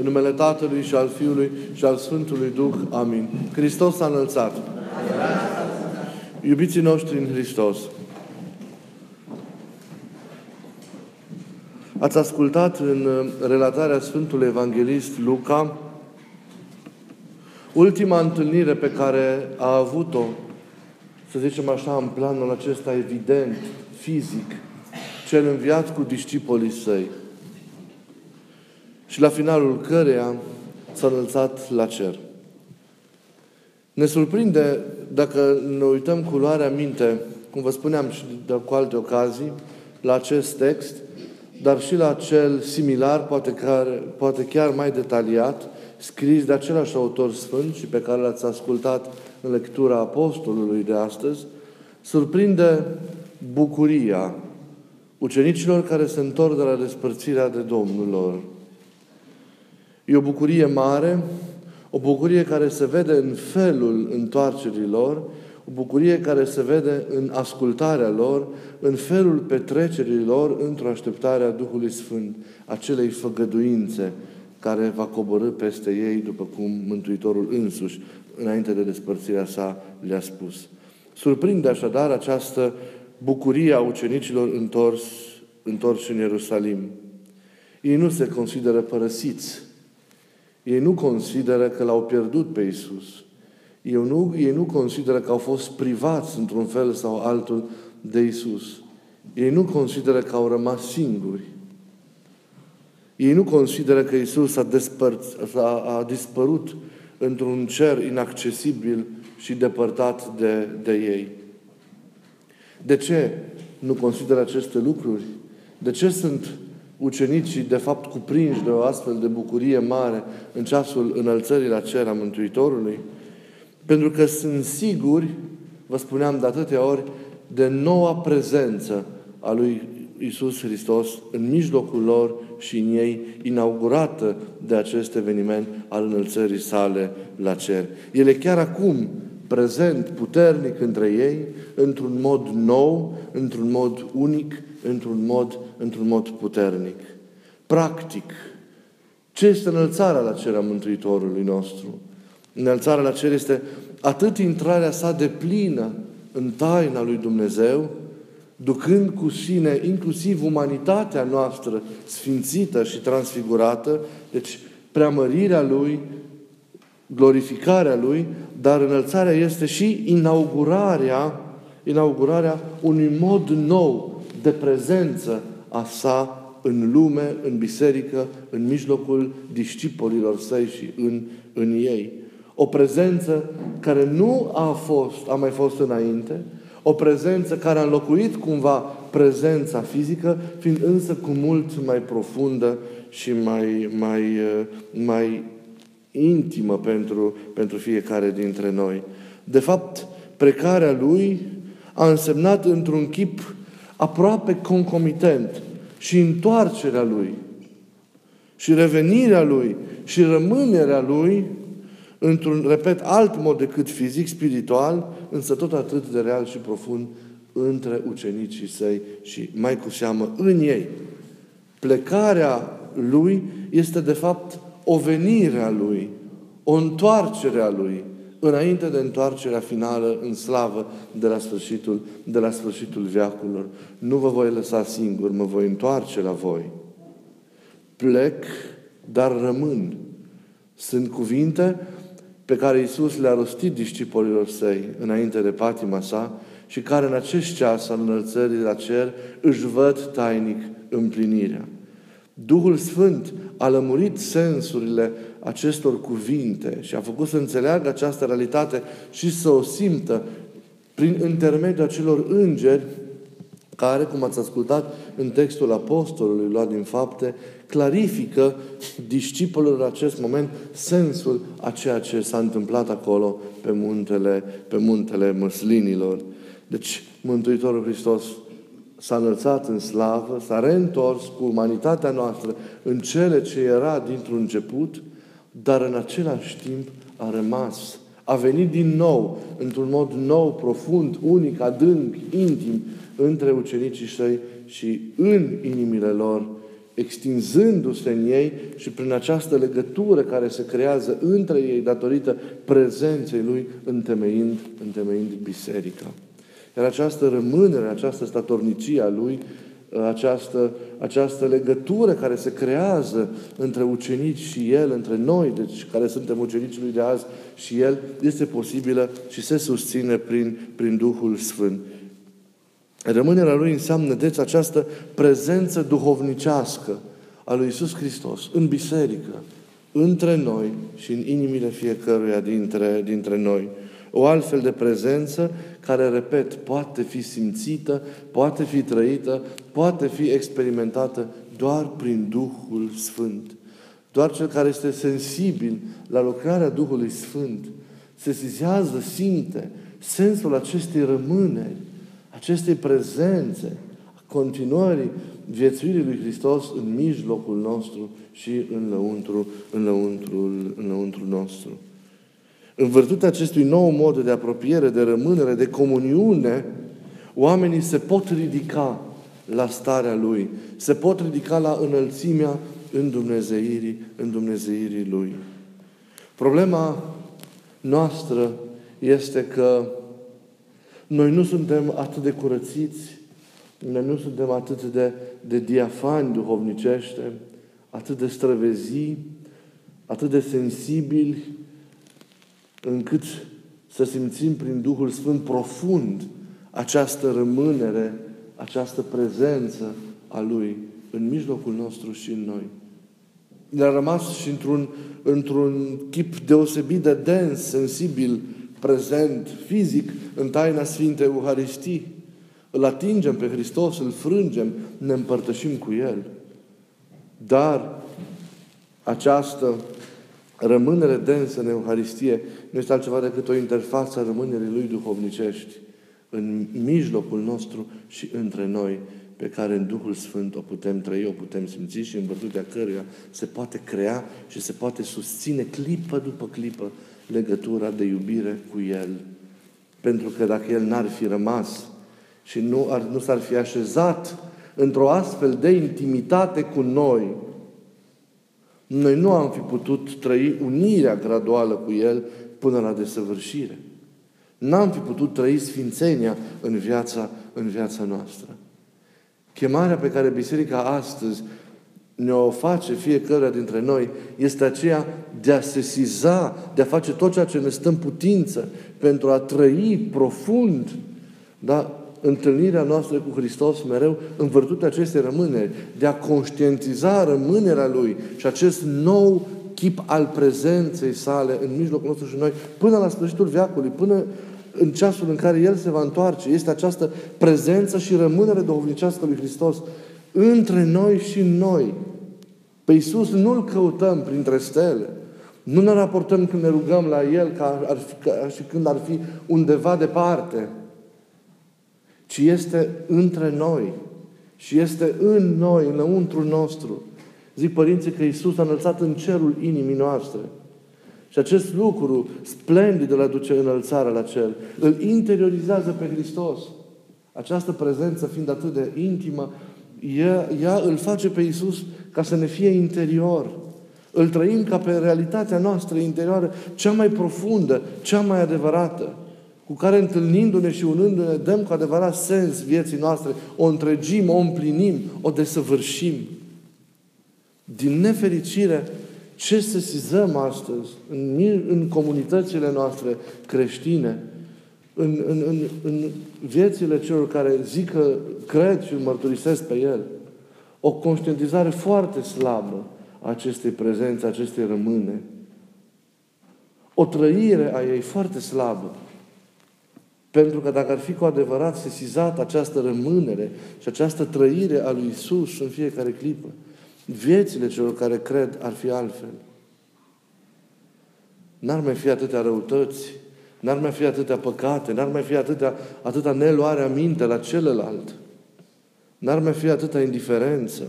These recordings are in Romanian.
în numele Tatălui și al Fiului și al Sfântului Duh. Amin. Hristos s-a înălțat. Iubiții noștri în Hristos, ați ascultat în relatarea Sfântului Evanghelist Luca ultima întâlnire pe care a avut-o, să zicem așa, în planul acesta evident, fizic, cel înviat cu discipolii săi și la finalul căreia s-a înălțat la cer. Ne surprinde, dacă ne uităm cu luarea minte, cum vă spuneam și de cu alte ocazii, la acest text, dar și la cel similar, poate, care, poate chiar mai detaliat, scris de același autor sfânt și pe care l-ați ascultat în lectura apostolului de astăzi, surprinde bucuria ucenicilor care se întorc de la despărțirea de Domnul lor. E o bucurie mare, o bucurie care se vede în felul întoarcerii lor, o bucurie care se vede în ascultarea lor, în felul petrecerii lor într-o așteptare a Duhului Sfânt, acelei făgăduințe care va coborâ peste ei, după cum Mântuitorul însuși, înainte de despărțirea sa, le-a spus. Surprinde așadar această bucurie a ucenicilor întors, întorși în Ierusalim. Ei nu se consideră părăsiți. Ei nu consideră că l-au pierdut pe Isus. Ei nu, ei nu consideră că au fost privați într-un fel sau altul de Isus. Ei nu consideră că au rămas singuri. Ei nu consideră că Isus a, despărt, a, a dispărut într-un cer inaccesibil și depărtat de, de ei. De ce nu consideră aceste lucruri? De ce sunt ucenicii, de fapt, cuprinși de o astfel de bucurie mare în ceasul înălțării la cer a Mântuitorului? Pentru că sunt siguri, vă spuneam de atâtea ori, de noua prezență a lui Isus Hristos în mijlocul lor și în ei, inaugurată de acest eveniment al înălțării sale la cer. Ele chiar acum prezent, puternic între ei, într-un mod nou, într-un mod unic, într-un mod, într-un mod puternic. Practic, ce este înălțarea la cer a Mântuitorului nostru? Înălțarea la cer este atât intrarea sa de plină în taina lui Dumnezeu, ducând cu sine inclusiv umanitatea noastră sfințită și transfigurată, deci preamărirea Lui, glorificarea Lui, dar înălțarea este și inaugurarea, inaugurarea unui mod nou de prezență a sa în lume, în biserică, în mijlocul discipolilor săi și în, în ei. O prezență care nu a fost, a mai fost înainte, o prezență care a înlocuit cumva prezența fizică, fiind însă cu mult mai profundă și mai, mai, mai intimă pentru, pentru fiecare dintre noi. De fapt, precarea lui a însemnat într-un chip aproape concomitent și întoarcerea lui și revenirea lui și rămânerea lui într-un, repet, alt mod decât fizic, spiritual, însă tot atât de real și profund între ucenicii săi și mai cu seamă în ei. Plecarea lui este de fapt o venire a lui, o întoarcere a lui, înainte de întoarcerea finală în slavă de la sfârșitul, de la sfârșitul veacurilor. Nu vă voi lăsa singur, mă voi întoarce la voi. Plec, dar rămân. Sunt cuvinte pe care Iisus le-a rostit discipolilor săi înainte de patima sa și care în acest ceas al înălțării la cer își văd tainic împlinirea. Duhul Sfânt a lămurit sensurile acestor cuvinte și a făcut să înțeleagă această realitate și să o simtă prin intermediul acelor îngeri care, cum ați ascultat în textul apostolului luat din fapte, clarifică discipolilor în acest moment sensul a ceea ce s-a întâmplat acolo pe muntele, pe muntele măslinilor. Deci, Mântuitorul Hristos s-a înălțat în slavă, s-a reîntors cu umanitatea noastră în cele ce era dintr-un început, dar în același timp a rămas, a venit din nou, într-un mod nou, profund, unic, adânc, intim, între ucenicii săi și în inimile lor extinzându-se în ei și prin această legătură care se creează între ei datorită prezenței Lui, întemeind, întemeind biserica. Iar această rămânere, această statornicie a Lui, această, această legătură care se creează între ucenici și El, între noi, deci care suntem ucenicii Lui de azi și El, este posibilă și se susține prin, prin Duhul Sfânt. Rămânerea Lui înseamnă, deci, această prezență duhovnicească a Lui Isus Hristos în biserică, între noi și în inimile fiecăruia dintre, dintre noi. O altfel de prezență care, repet, poate fi simțită, poate fi trăită, poate fi experimentată doar prin Duhul Sfânt. Doar cel care este sensibil la lucrarea Duhului Sfânt se sizează, simte sensul acestei rămâneri, acestei prezențe, a continuării viețuirii lui Hristos în mijlocul nostru și în lăuntru, în lăuntrul, în lăuntru nostru. În virtutea acestui nou mod de apropiere, de rămânere, de comuniune, oamenii se pot ridica la starea Lui, se pot ridica la înălțimea în Dumnezeirii, în Dumnezeirii Lui. Problema noastră este că noi nu suntem atât de curățiți, noi nu suntem atât de, de diafani duhovnicește, atât de străvezii, atât de sensibili, încât să simțim prin Duhul Sfânt profund această rămânere, această prezență a Lui în mijlocul nostru și în noi. Ne-a rămas și într-un, într-un chip deosebit de dens, sensibil, prezent, fizic, în taina Sfintei Euharistii. Îl atingem pe Hristos, îl frângem, ne împărtășim cu El. Dar această rămânere densă în Euharistie nu este altceva decât o interfață a rămânerii Lui duhovnicești în mijlocul nostru și între noi, pe care în Duhul Sfânt o putem trăi, o putem simți și în virtutea căruia se poate crea și se poate susține clipă după clipă legătura de iubire cu El. Pentru că dacă El n-ar fi rămas și nu, ar, nu s-ar fi așezat într-o astfel de intimitate cu noi, noi nu am fi putut trăi unirea graduală cu El până la desăvârșire. N-am fi putut trăi sfințenia în viața, în viața noastră. Chemarea pe care Biserica astăzi ne-o face fiecare dintre noi este aceea de a sesiza, de a face tot ceea ce ne stă în putință pentru a trăi profund da, întâlnirea noastră cu Hristos mereu în vârtutea acestei rămâneri, de a conștientiza rămânerea Lui și acest nou chip al prezenței sale în mijlocul nostru și noi, până la sfârșitul veacului, până în ceasul în care El se va întoarce. Este această prezență și rămânere duhovnicească lui Hristos între noi și noi. Pe Iisus nu-L căutăm printre stele. Nu ne raportăm când ne rugăm la El ca, ar fi, ca și când ar fi undeva departe. Ci este între noi. Și este în noi, înăuntru nostru. Zic părinții că Iisus a înălțat în cerul inimii noastre. Și acest lucru splendid îl aduce înălțarea la cer. Îl interiorizează pe Hristos. Această prezență fiind atât de intimă, ea, ea îl face pe Iisus ca să ne fie interior. Îl trăim ca pe realitatea noastră interioară cea mai profundă, cea mai adevărată, cu care întâlnindu-ne și unându-ne dăm cu adevărat sens vieții noastre, o întregim, o împlinim, o desăvârșim. Din nefericire, ce sesizăm astăzi în, în comunitățile noastre creștine, în, în, în, în viețile celor care zic că cred și îl mărturisesc pe El, o conștientizare foarte slabă a acestei prezențe, a acestei rămâne. O trăire a ei foarte slabă. Pentru că dacă ar fi cu adevărat sesizat această rămânere și această trăire a lui Isus în fiecare clipă, viețile celor care cred ar fi altfel. N-ar mai fi atâtea răutăți, n-ar mai fi atâtea păcate, n-ar mai fi atâtea, atâta neluare aminte la celălalt, n-ar mai fi atâta indiferență.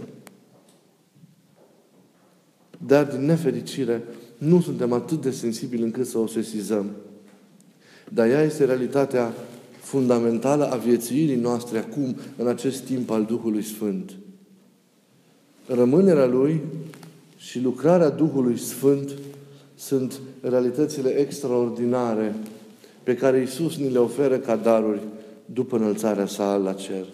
Dar, din nefericire, nu suntem atât de sensibili încât să o sesizăm. Dar ea este realitatea fundamentală a viețuirii noastre acum, în acest timp al Duhului Sfânt. Rămânerea Lui și lucrarea Duhului Sfânt sunt realitățile extraordinare pe care Isus ni le oferă ca daruri după înălțarea sa la cer.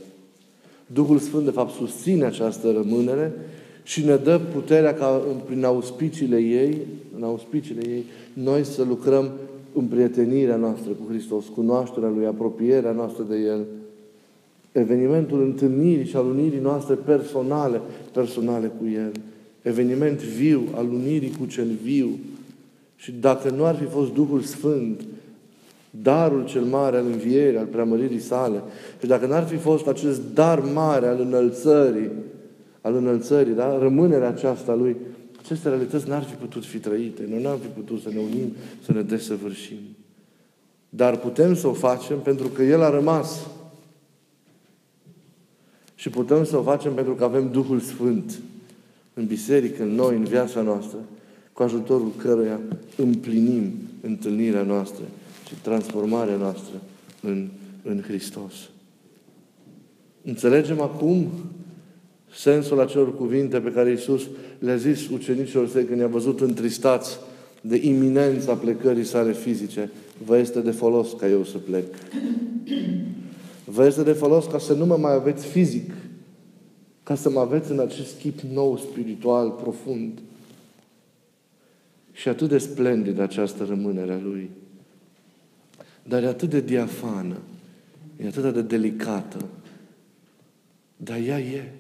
Duhul Sfânt, de fapt, susține această rămânere și ne dă puterea ca prin auspiciile ei, în auspiciile ei, noi să lucrăm în prietenirea noastră cu Hristos, cunoașterea Lui, apropierea noastră de El, evenimentul întâlnirii și al unirii noastre personale, personale cu El, eveniment viu, al unirii cu cel viu. Și dacă nu ar fi fost Duhul Sfânt, darul cel mare al învierii, al preamăririi sale, și dacă n-ar fi fost acest dar mare al înălțării, al înălțării, da? rămânerea aceasta lui, aceste realități n-ar fi putut fi trăite. Noi n-am fi putut să ne unim, să ne desăvârșim. Dar putem să o facem pentru că El a rămas. Și putem să o facem pentru că avem Duhul Sfânt în biserică, în noi, în viața noastră, cu ajutorul căruia împlinim întâlnirea noastră și transformarea noastră în, în Hristos. Înțelegem acum sensul acelor cuvinte pe care Iisus le-a zis ucenicilor săi când i-a văzut întristați de iminența plecării sale fizice. Vă este de folos ca eu să plec. Vă este de folos ca să nu mă mai aveți fizic, ca să mă aveți în acest chip nou, spiritual, profund. Și atât de splendid această rămânere a Lui. Dar e atât de diafană, e atât de delicată, dar ea e.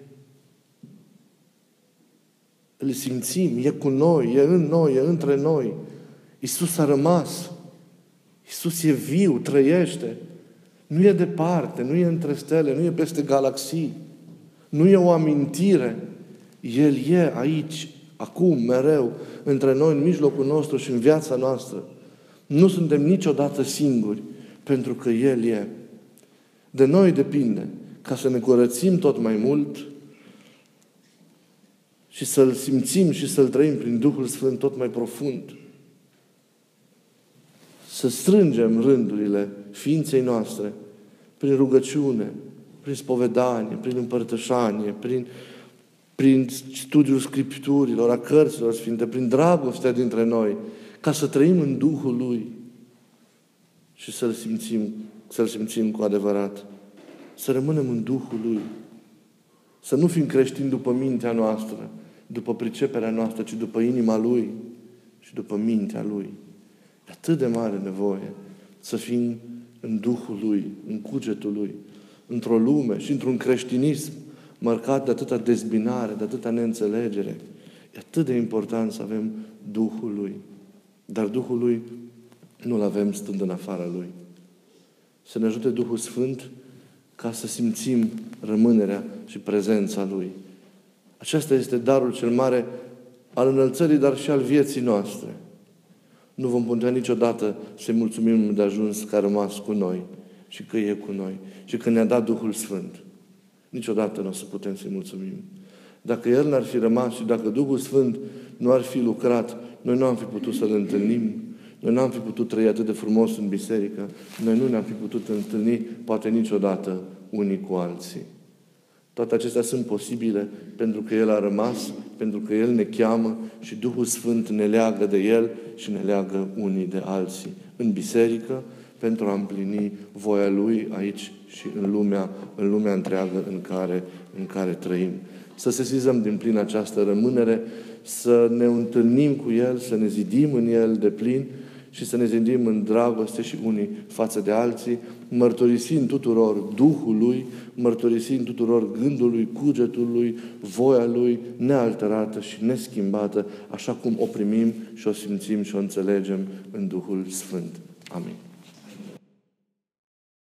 Îl simțim, e cu noi, e în noi, e între noi. Iisus a rămas. Iisus e viu, trăiește. Nu e departe, nu e între stele, nu e peste galaxii. Nu e o amintire. El e aici, acum, mereu, între noi, în mijlocul nostru și în viața noastră. Nu suntem niciodată singuri, pentru că El e. De noi depinde ca să ne curățim tot mai mult și să-L simțim și să-L trăim prin Duhul Sfânt tot mai profund. Să strângem rândurile ființei noastre prin rugăciune, prin spovedanie, prin împărtășanie, prin, prin studiul Scripturilor, a cărților sfinte, prin dragostea dintre noi, ca să trăim în Duhul Lui și să-L simțim, să-L simțim cu adevărat. Să rămânem în Duhul Lui. Să nu fim creștini după mintea noastră, după priceperea noastră, ci după inima Lui și după mintea Lui. E atât de mare nevoie să fim în Duhul Lui, în cugetul Lui, într-o lume și într-un creștinism marcat de atâta dezbinare, de atâta neînțelegere. E atât de important să avem Duhul Lui. Dar Duhul Lui nu-L avem stând în afara Lui. Să ne ajute Duhul Sfânt ca să simțim rămânerea și prezența Lui. Acesta este darul cel mare al înălțării, dar și al vieții noastre. Nu vom putea niciodată să-i mulțumim de ajuns că a rămas cu noi și că e cu noi și că ne-a dat Duhul Sfânt. Niciodată nu o să putem să-i mulțumim. Dacă El n-ar fi rămas și dacă Duhul Sfânt nu ar fi lucrat, noi nu am fi putut să-L întâlnim, noi n-am fi putut trăi atât de frumos în biserică, noi nu ne-am fi putut întâlni poate niciodată unii cu alții. Toate acestea sunt posibile pentru că El a rămas, pentru că El ne cheamă și Duhul Sfânt ne leagă de El și ne leagă unii de alții. În biserică, pentru a împlini voia Lui aici și în lumea, în lumea întreagă în care, în care trăim. Să sesizăm din plin această rămânere, să ne întâlnim cu El, să ne zidim în El de plin și să ne zidim în dragoste și unii față de alții, mărturisind tuturor Duhul Lui, mărturisind tuturor gândul Lui, cugetul Lui, voia Lui, nealterată și neschimbată, așa cum o primim și o simțim și o înțelegem în Duhul Sfânt. Amin.